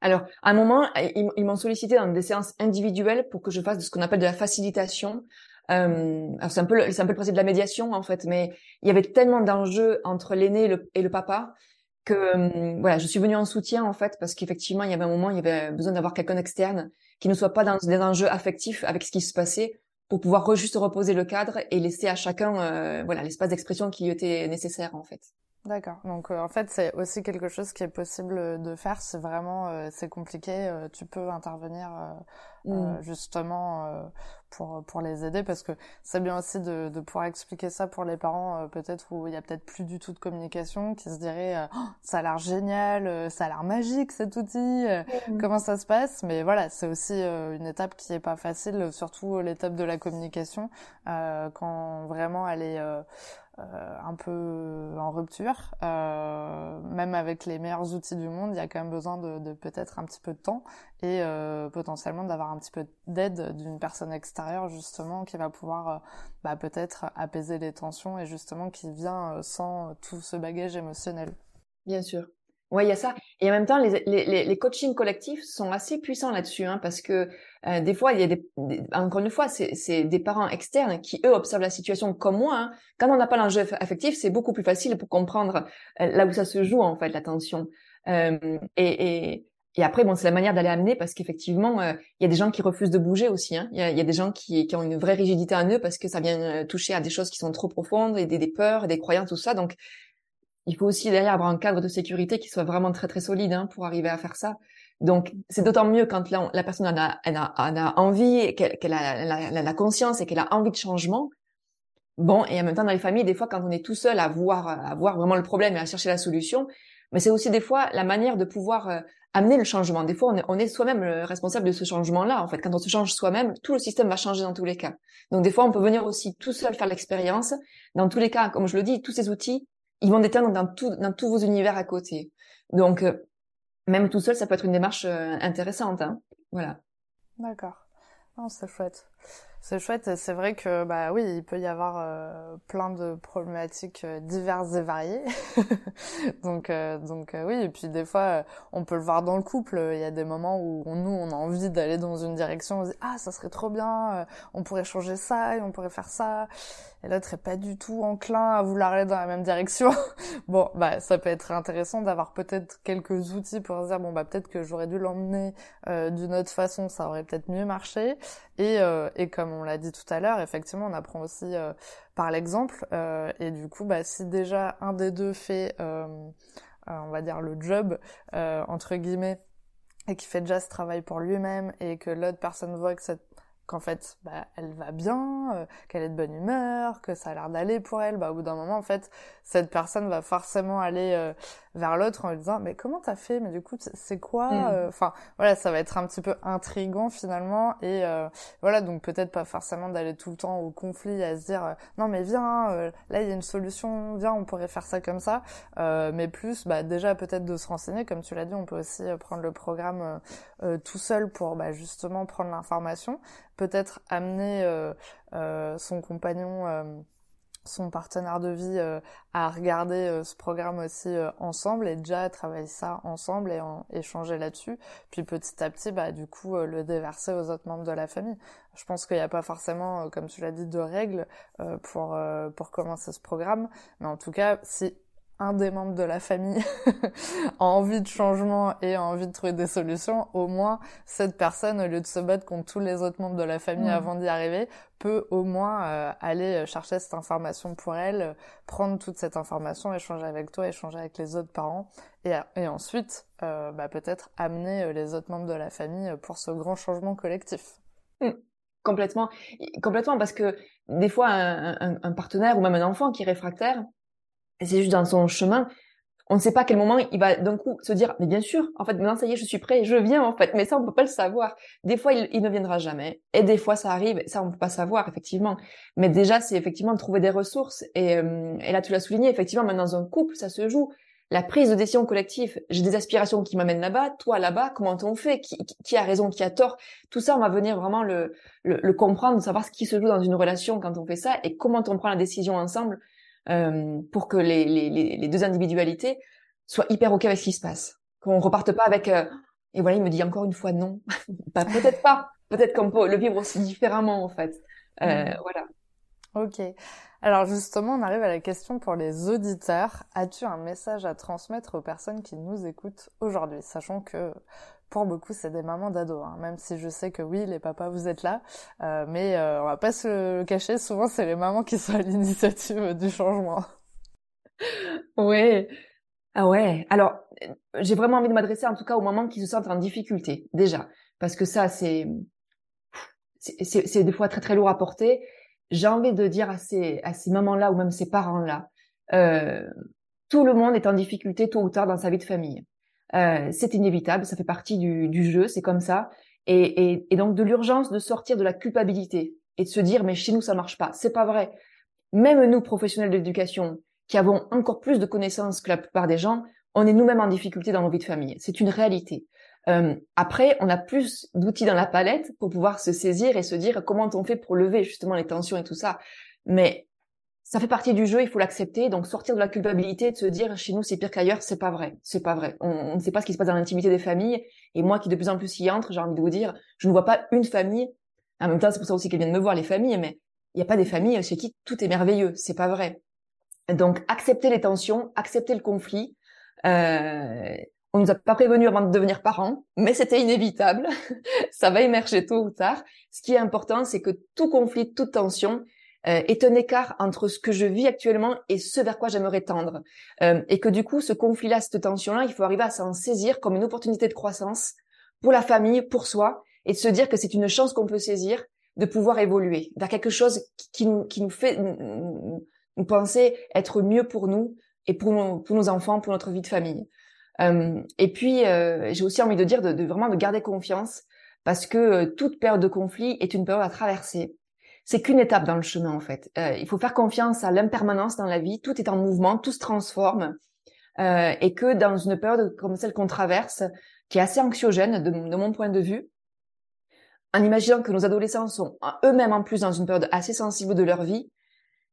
Alors, à un moment, ils, m'ont sollicité dans des séances individuelles pour que je fasse ce qu'on appelle de la facilitation. Euh, c'est un peu c'est un peu le principe de la médiation en fait, mais il y avait tellement d'enjeux entre l'aîné et le, et le papa que euh, voilà, je suis venue en soutien en fait parce qu'effectivement il y avait un moment il y avait besoin d'avoir quelqu'un d'externe qui ne soit pas dans des enjeux affectifs avec ce qui se passait pour pouvoir juste reposer le cadre et laisser à chacun euh, voilà l'espace d'expression qui était nécessaire en fait. D'accord. Donc euh, en fait, c'est aussi quelque chose qui est possible de faire si vraiment euh, c'est compliqué. Euh, tu peux intervenir mm. justement pour pour les aider parce que c'est bien aussi de, de pouvoir expliquer ça pour les parents peut-être où il y a peut-être plus du tout de communication qui se dirait oh, ça a l'air génial, ça a l'air magique cet outil, mm. comment ça se passe? Mais voilà, c'est aussi une étape qui est pas facile, surtout l'étape de la communication quand vraiment elle est euh, un peu en rupture. Euh, même avec les meilleurs outils du monde, il y a quand même besoin de, de peut-être un petit peu de temps et euh, potentiellement d'avoir un petit peu d'aide d'une personne extérieure justement qui va pouvoir euh, bah, peut-être apaiser les tensions et justement qui vient euh, sans tout ce bagage émotionnel. Bien sûr. Ouais, il y a ça. Et en même temps, les, les, les coachings collectifs sont assez puissants là-dessus, hein, parce que euh, des fois, il y a des, encore une fois, c'est des parents externes qui eux observent la situation comme moi. Hein. Quand on n'a pas l'enjeu affectif, c'est beaucoup plus facile pour comprendre euh, là où ça se joue en fait la tension. Euh, et, et, et, après, bon, c'est la manière d'aller amener, parce qu'effectivement, il y a des gens qui refusent de bouger aussi. Hein. Il, y a, y a, des gens qui, qui, ont une vraie rigidité en eux parce que ça vient toucher à des choses qui sont trop profondes et des, des peurs, et des croyances, tout ça. Donc il faut aussi derrière avoir un cadre de sécurité qui soit vraiment très très solide hein, pour arriver à faire ça. Donc c'est d'autant mieux quand la, la personne en a, elle a, a envie, qu'elle a la, conscience et qu'elle a envie de changement. Bon, et en même temps dans les familles, des fois quand on est tout seul à voir, à voir vraiment le problème et à chercher la solution, mais c'est aussi des fois la manière de pouvoir euh, amener le changement. Des fois, on est, on est soi-même le responsable de ce changement-là. En fait, quand on se change soi-même, tout le système va changer dans tous les cas. Donc des fois, on peut venir aussi tout seul faire l'expérience. Dans tous les cas, comme je le dis, tous ces outils, ils vont déteindre dans, tout, dans tous vos univers à côté. Donc, euh, même tout seul, ça peut être une démarche euh, intéressante. Hein. Voilà. D'accord. c'est chouette. C'est chouette. C'est vrai que bah oui, il peut y avoir euh, plein de problématiques diverses et variées. donc donc oui. Et puis des fois, on peut le voir dans le couple. Il y a des moments où nous, on a envie d'aller dans une direction. On se dit ah ça serait trop bien. on pourrait changer ça et on pourrait faire ça. Et l'autre est pas du tout enclin à vouloir aller dans la même direction. bon bah ça peut être intéressant d'avoir peut-être quelques outils pour se dire bon bah peut-être que j'aurais dû l'emmener d'une autre façon. Ça aurait peut-être mieux marché. Et et comme on l'a dit tout à l'heure, effectivement, on apprend aussi euh, par l'exemple. Euh, et du coup, bah, si déjà un des deux fait, euh, on va dire, le job, entre guillemets, et qui fait déjà ce travail pour lui-même, et que l'autre personne voit que cette qu'en fait bah, elle va bien, euh, qu'elle est de bonne humeur, que ça a l'air d'aller pour elle, bah, au bout d'un moment en fait cette personne va forcément aller euh, vers l'autre en lui disant mais comment t'as fait, mais du coup c'est quoi, mm. euh, enfin voilà ça va être un petit peu intrigant finalement. Et voilà donc peut-être pas forcément d'aller tout le temps au conflit à se dire non mais viens là il y a une solution, viens on pourrait faire ça comme ça, mais plus bah, déjà peut-être de se renseigner. Comme tu l'as dit on peut aussi prendre le programme tout seul pour bah, justement prendre l'information. Peut-être amener euh, euh, son compagnon, euh, son partenaire de vie à regarder ce programme aussi ensemble et déjà travailler ça ensemble et en, échanger là-dessus. Puis petit à petit, bah du coup, le déverser aux autres membres de la famille. Je pense qu'il n'y a pas forcément, comme tu l'as dit, de règles pour pour commencer ce programme, mais en tout cas, si un des membres de la famille a envie de changement et a envie de trouver des solutions, au moins cette personne, au lieu de se battre contre tous les autres membres de la famille avant d'y arriver, peut au moins euh, aller chercher cette information pour elle, prendre toute cette information, échanger avec toi, échanger avec les autres parents, et, et ensuite euh, bah, peut-être amener euh, les autres membres de la famille pour ce grand changement collectif. Mmh. Complètement, complètement, parce que des fois un, un, un partenaire ou même un enfant qui est réfractaire, c'est juste dans son chemin. On ne sait pas à quel moment il va d'un coup se dire, mais bien sûr, en fait, maintenant ça y est, je suis prêt, je viens en fait. Mais ça, on peut pas le savoir. Des fois, il, ne viendra jamais. Et des fois, ça arrive. Ça, on peut pas savoir, effectivement. Mais déjà, c'est effectivement de trouver des ressources. Et, euh, là, tu l'as souligné, effectivement, même dans un couple, ça se joue. La prise de décision collective. J'ai des aspirations qui m'amènent là-bas, toi là-bas. Comment on fait qui, qui, a raison, qui a tort? Tout ça, on va venir vraiment le, le, le comprendre, savoir ce qui se joue dans une relation quand on fait ça et comment on prend la décision ensemble euh, pour que les, les, les, deux individualités soient hyper ok avec ce qui se passe. Qu'on reparte pas avec euh, et voilà il me dit encore une fois non. bah, peut-être pas. Peut-être qu'on peut le vivre aussi différemment en fait. Euh, mm. Voilà. Ok. Alors justement, on arrive à la question pour les auditeurs. As-tu un message à transmettre aux personnes qui nous écoutent aujourd'hui, sachant que pour beaucoup, c'est des mamans d'ados, hein. même si je sais que oui, les papas, vous êtes là, euh, mais euh, on va pas se le cacher, souvent c'est les mamans qui sont à l'initiative du changement. Ouais. Ah ouais. Alors, j'ai vraiment envie de m'adresser en tout cas aux mamans qui se sentent en difficulté, déjà, parce que ça, c'est c'est des fois très très lourd à porter. J'ai envie de dire à ces à ces mamans-là ou même ces parents-là, euh, tout le monde est en difficulté tôt ou tard dans sa vie de famille. Euh, c'est inévitable, ça fait partie du, du jeu, c'est comme ça. Et, et, et donc de l'urgence de sortir de la culpabilité et de se dire mais chez nous ça marche pas, c'est pas vrai. Même nous professionnels de l'éducation qui avons encore plus de connaissances que la plupart des gens, on est nous-mêmes en difficulté dans nos vies de famille. C'est une réalité. Euh, après, on a plus d'outils dans la palette pour pouvoir se saisir et se dire comment on fait pour lever justement les tensions et tout ça. Mais ça fait partie du jeu, il faut l'accepter. Donc sortir de la culpabilité, de se dire chez nous c'est pire qu'ailleurs, c'est pas vrai, c'est pas vrai. On, ne sait pas ce qui se passe dans l'intimité des familles. Et moi qui de plus en plus y entre, j'ai envie de vous dire, je ne vois pas une famille. En même temps, c'est pour ça aussi qu'elle vient de me voir les familles, mais il n'y a pas des familles chez qui tout est merveilleux, c'est pas vrai. Donc accepter les tensions, accepter le conflit. Euh, on nous a pas prévenu avant de devenir parents, mais c'était inévitable. ça va émerger tôt ou tard. Ce qui est important, c'est que tout conflit, toute tension, euh, est un écart entre ce que je vis actuellement et ce vers quoi j'aimerais tendre. Euh, et que du coup, ce conflit-là, cette tension-là, il faut arriver à s'en saisir comme une opportunité de croissance pour la famille, pour soi, et de se dire que c'est une chance qu'on peut saisir de pouvoir évoluer vers quelque chose qui nous, qui nous fait nous, penser être mieux pour nous et pour nos, pour nos enfants, pour notre vie de famille. Euh, et puis, euh, j'ai aussi envie de dire de, de, vraiment de garder confiance parce que euh, toute période de conflit est une période à traverser c'est qu'une étape dans le chemin en fait. Euh, il faut faire confiance à l'impermanence dans la vie. Tout est en mouvement, tout se transforme, euh, et que dans une période comme celle qu'on traverse, qui est assez anxiogène de, de, mon point de vue, en imaginant que nos adolescents sont eux-mêmes en plus dans une période assez sensible de leur vie,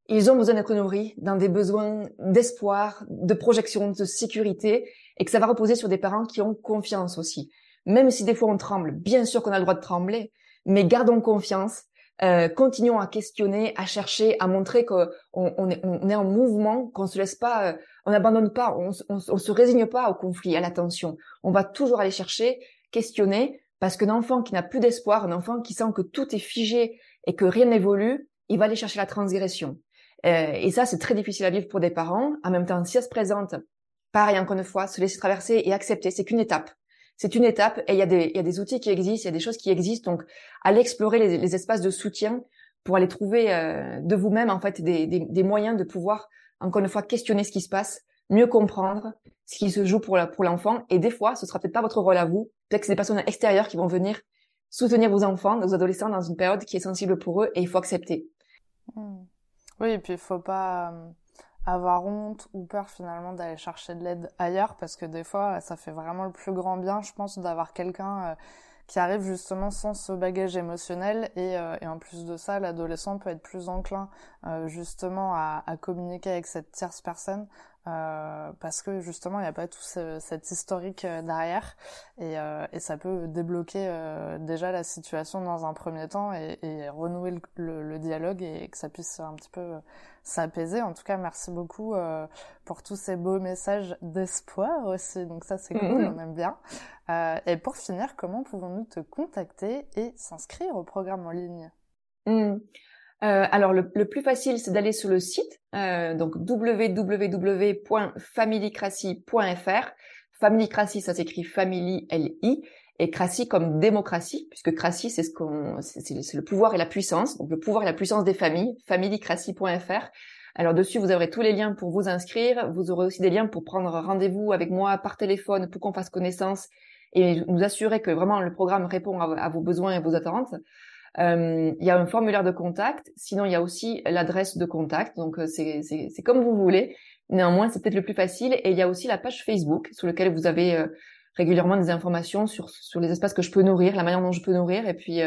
ils ont besoin d'être nourris dans des besoins d'espoir, de projection, de sécurité, et que ça va reposer sur des parents qui ont confiance aussi. Même si des fois on tremble, bien sûr qu'on a le droit de trembler, mais gardons confiance euh, continuons à questionner, à chercher, à montrer qu'on on est, on est, en mouvement, qu'on se laisse pas, euh, on n'abandonne pas, on, se résigne pas au conflit, à la tension. On va toujours aller chercher, questionner, parce qu'un enfant qui n'a plus d'espoir, un enfant qui sent que tout est figé et que rien n'évolue, il va aller chercher la transgression. Euh, et ça, c'est très difficile à vivre pour des parents. En même temps, si elle se présente, pareil encore une fois, se laisser traverser et accepter, c'est qu'une étape c'est une étape et il y, a des, y a des outils qui existent, il y a des choses qui existent. Donc, allez explorer les, les espaces de soutien pour aller trouver euh, de vous-même en fait des, des, des, moyens de pouvoir encore une fois questionner ce qui se passe, mieux comprendre ce qui se joue pour la, pour l'enfant. Et des fois, ce sera peut-être pas votre rôle à vous. Peut-être que c'est des personnes extérieures qui vont venir soutenir vos enfants, vos adolescents dans une période qui est sensible pour eux et il faut accepter. Mmh. Oui, et puis il faut pas euh, avoir honte ou peur finalement d'aller chercher de l'aide ailleurs parce que des fois ça fait vraiment le plus grand bien je pense d'avoir quelqu'un euh, qui arrive justement sans ce bagage émotionnel. Et, euh, et en plus de ça l'adolescent peut être plus enclin euh, justement à, communiquer avec cette tierce personne euh, parce que justement il n'y a pas tout ce, cet historique euh, derrière et, euh, et, ça peut débloquer euh, déjà la situation dans un premier temps et, et renouer le, le, le, dialogue et que ça puisse un petit peu euh, s'apaiser. En tout cas, merci beaucoup pour tous ces beaux messages d'espoir aussi. Donc ça c'est cool, mm-hmm. on aime bien. et pour finir, comment pouvons-nous te contacter et s'inscrire au programme en ligne? Mm. Euh, alors le, plus facile, c'est d'aller sur le site, euh, donc www.familycracy.fr. Familycracy, ça s'écrit family L-I, et cracy comme démocratie, puisque cracy, c'est ce qu'on, c'est le pouvoir et la puissance, donc le pouvoir et la puissance des familles. Familycracy.fr. Alors dessus, vous aurez tous les liens pour vous inscrire. Vous aurez aussi des liens pour prendre rendez-vous avec moi par téléphone pour qu'on fasse connaissance et nous assurer que vraiment le programme répond à vos besoins et vos attentes. Euh, il y a un formulaire de contact. Sinon, il y a aussi l'adresse de contact. Donc, euh, c'est comme vous voulez. Néanmoins, c'est peut-être le plus facile. Et il y a aussi la page Facebook sur laquelle vous avez euh, régulièrement des informations sur, sur les espaces que je peux nourrir, la manière dont je peux nourrir. Et puis,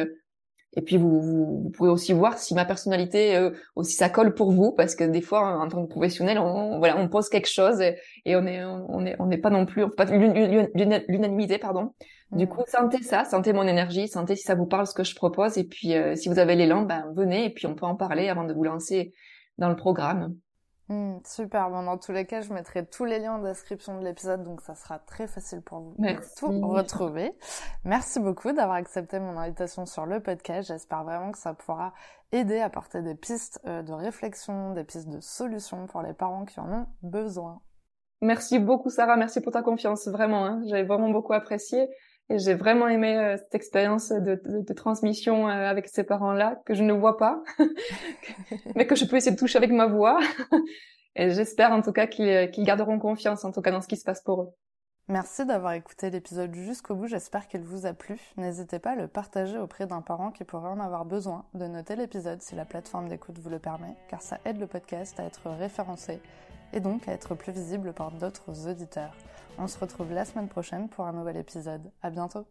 et puis vous, vous, pouvez aussi voir si ma personnalité euh, aussi ça colle pour vous, parce que des fois en tant que professionnel, on, voilà, on pose quelque chose et, on est on est on n'est pas non plus pas l'unanimité pardon. Du mm. coup, sentez ça, sentez mon énergie, sentez si ça vous parle ce que je propose et puis euh, si vous avez l'élan, ben venez et puis on peut en parler avant de vous lancer dans le programme. Hmm, super. Bon, dans tous les cas, je mettrai tous les liens en description de l'épisode, donc ça sera très facile pour vous de tout retrouver. Merci beaucoup d'avoir accepté mon invitation sur le podcast. J'espère vraiment que ça pourra aider à porter des pistes euh, de réflexion, des pistes de solutions pour les parents qui en ont besoin. Merci beaucoup, Sarah. Merci pour ta confiance. Vraiment, hein. j'avais vraiment beaucoup apprécié. Et j'ai vraiment aimé euh, cette expérience de, transmission euh, avec ces parents-là que je ne vois pas, mais que je peux essayer de toucher avec ma voix. Et j'espère en tout cas qu'ils garderont confiance en tout cas dans ce qui se passe pour eux. Merci d'avoir écouté l'épisode jusqu'au bout, j'espère qu'il vous a plu. N'hésitez pas à le partager auprès d'un parent qui pourrait en avoir besoin, de noter l'épisode si la plateforme d'écoute vous le permet, car ça aide le podcast à être référencé et donc à être plus visible par d'autres auditeurs. On se retrouve la semaine prochaine pour un nouvel épisode. À bientôt!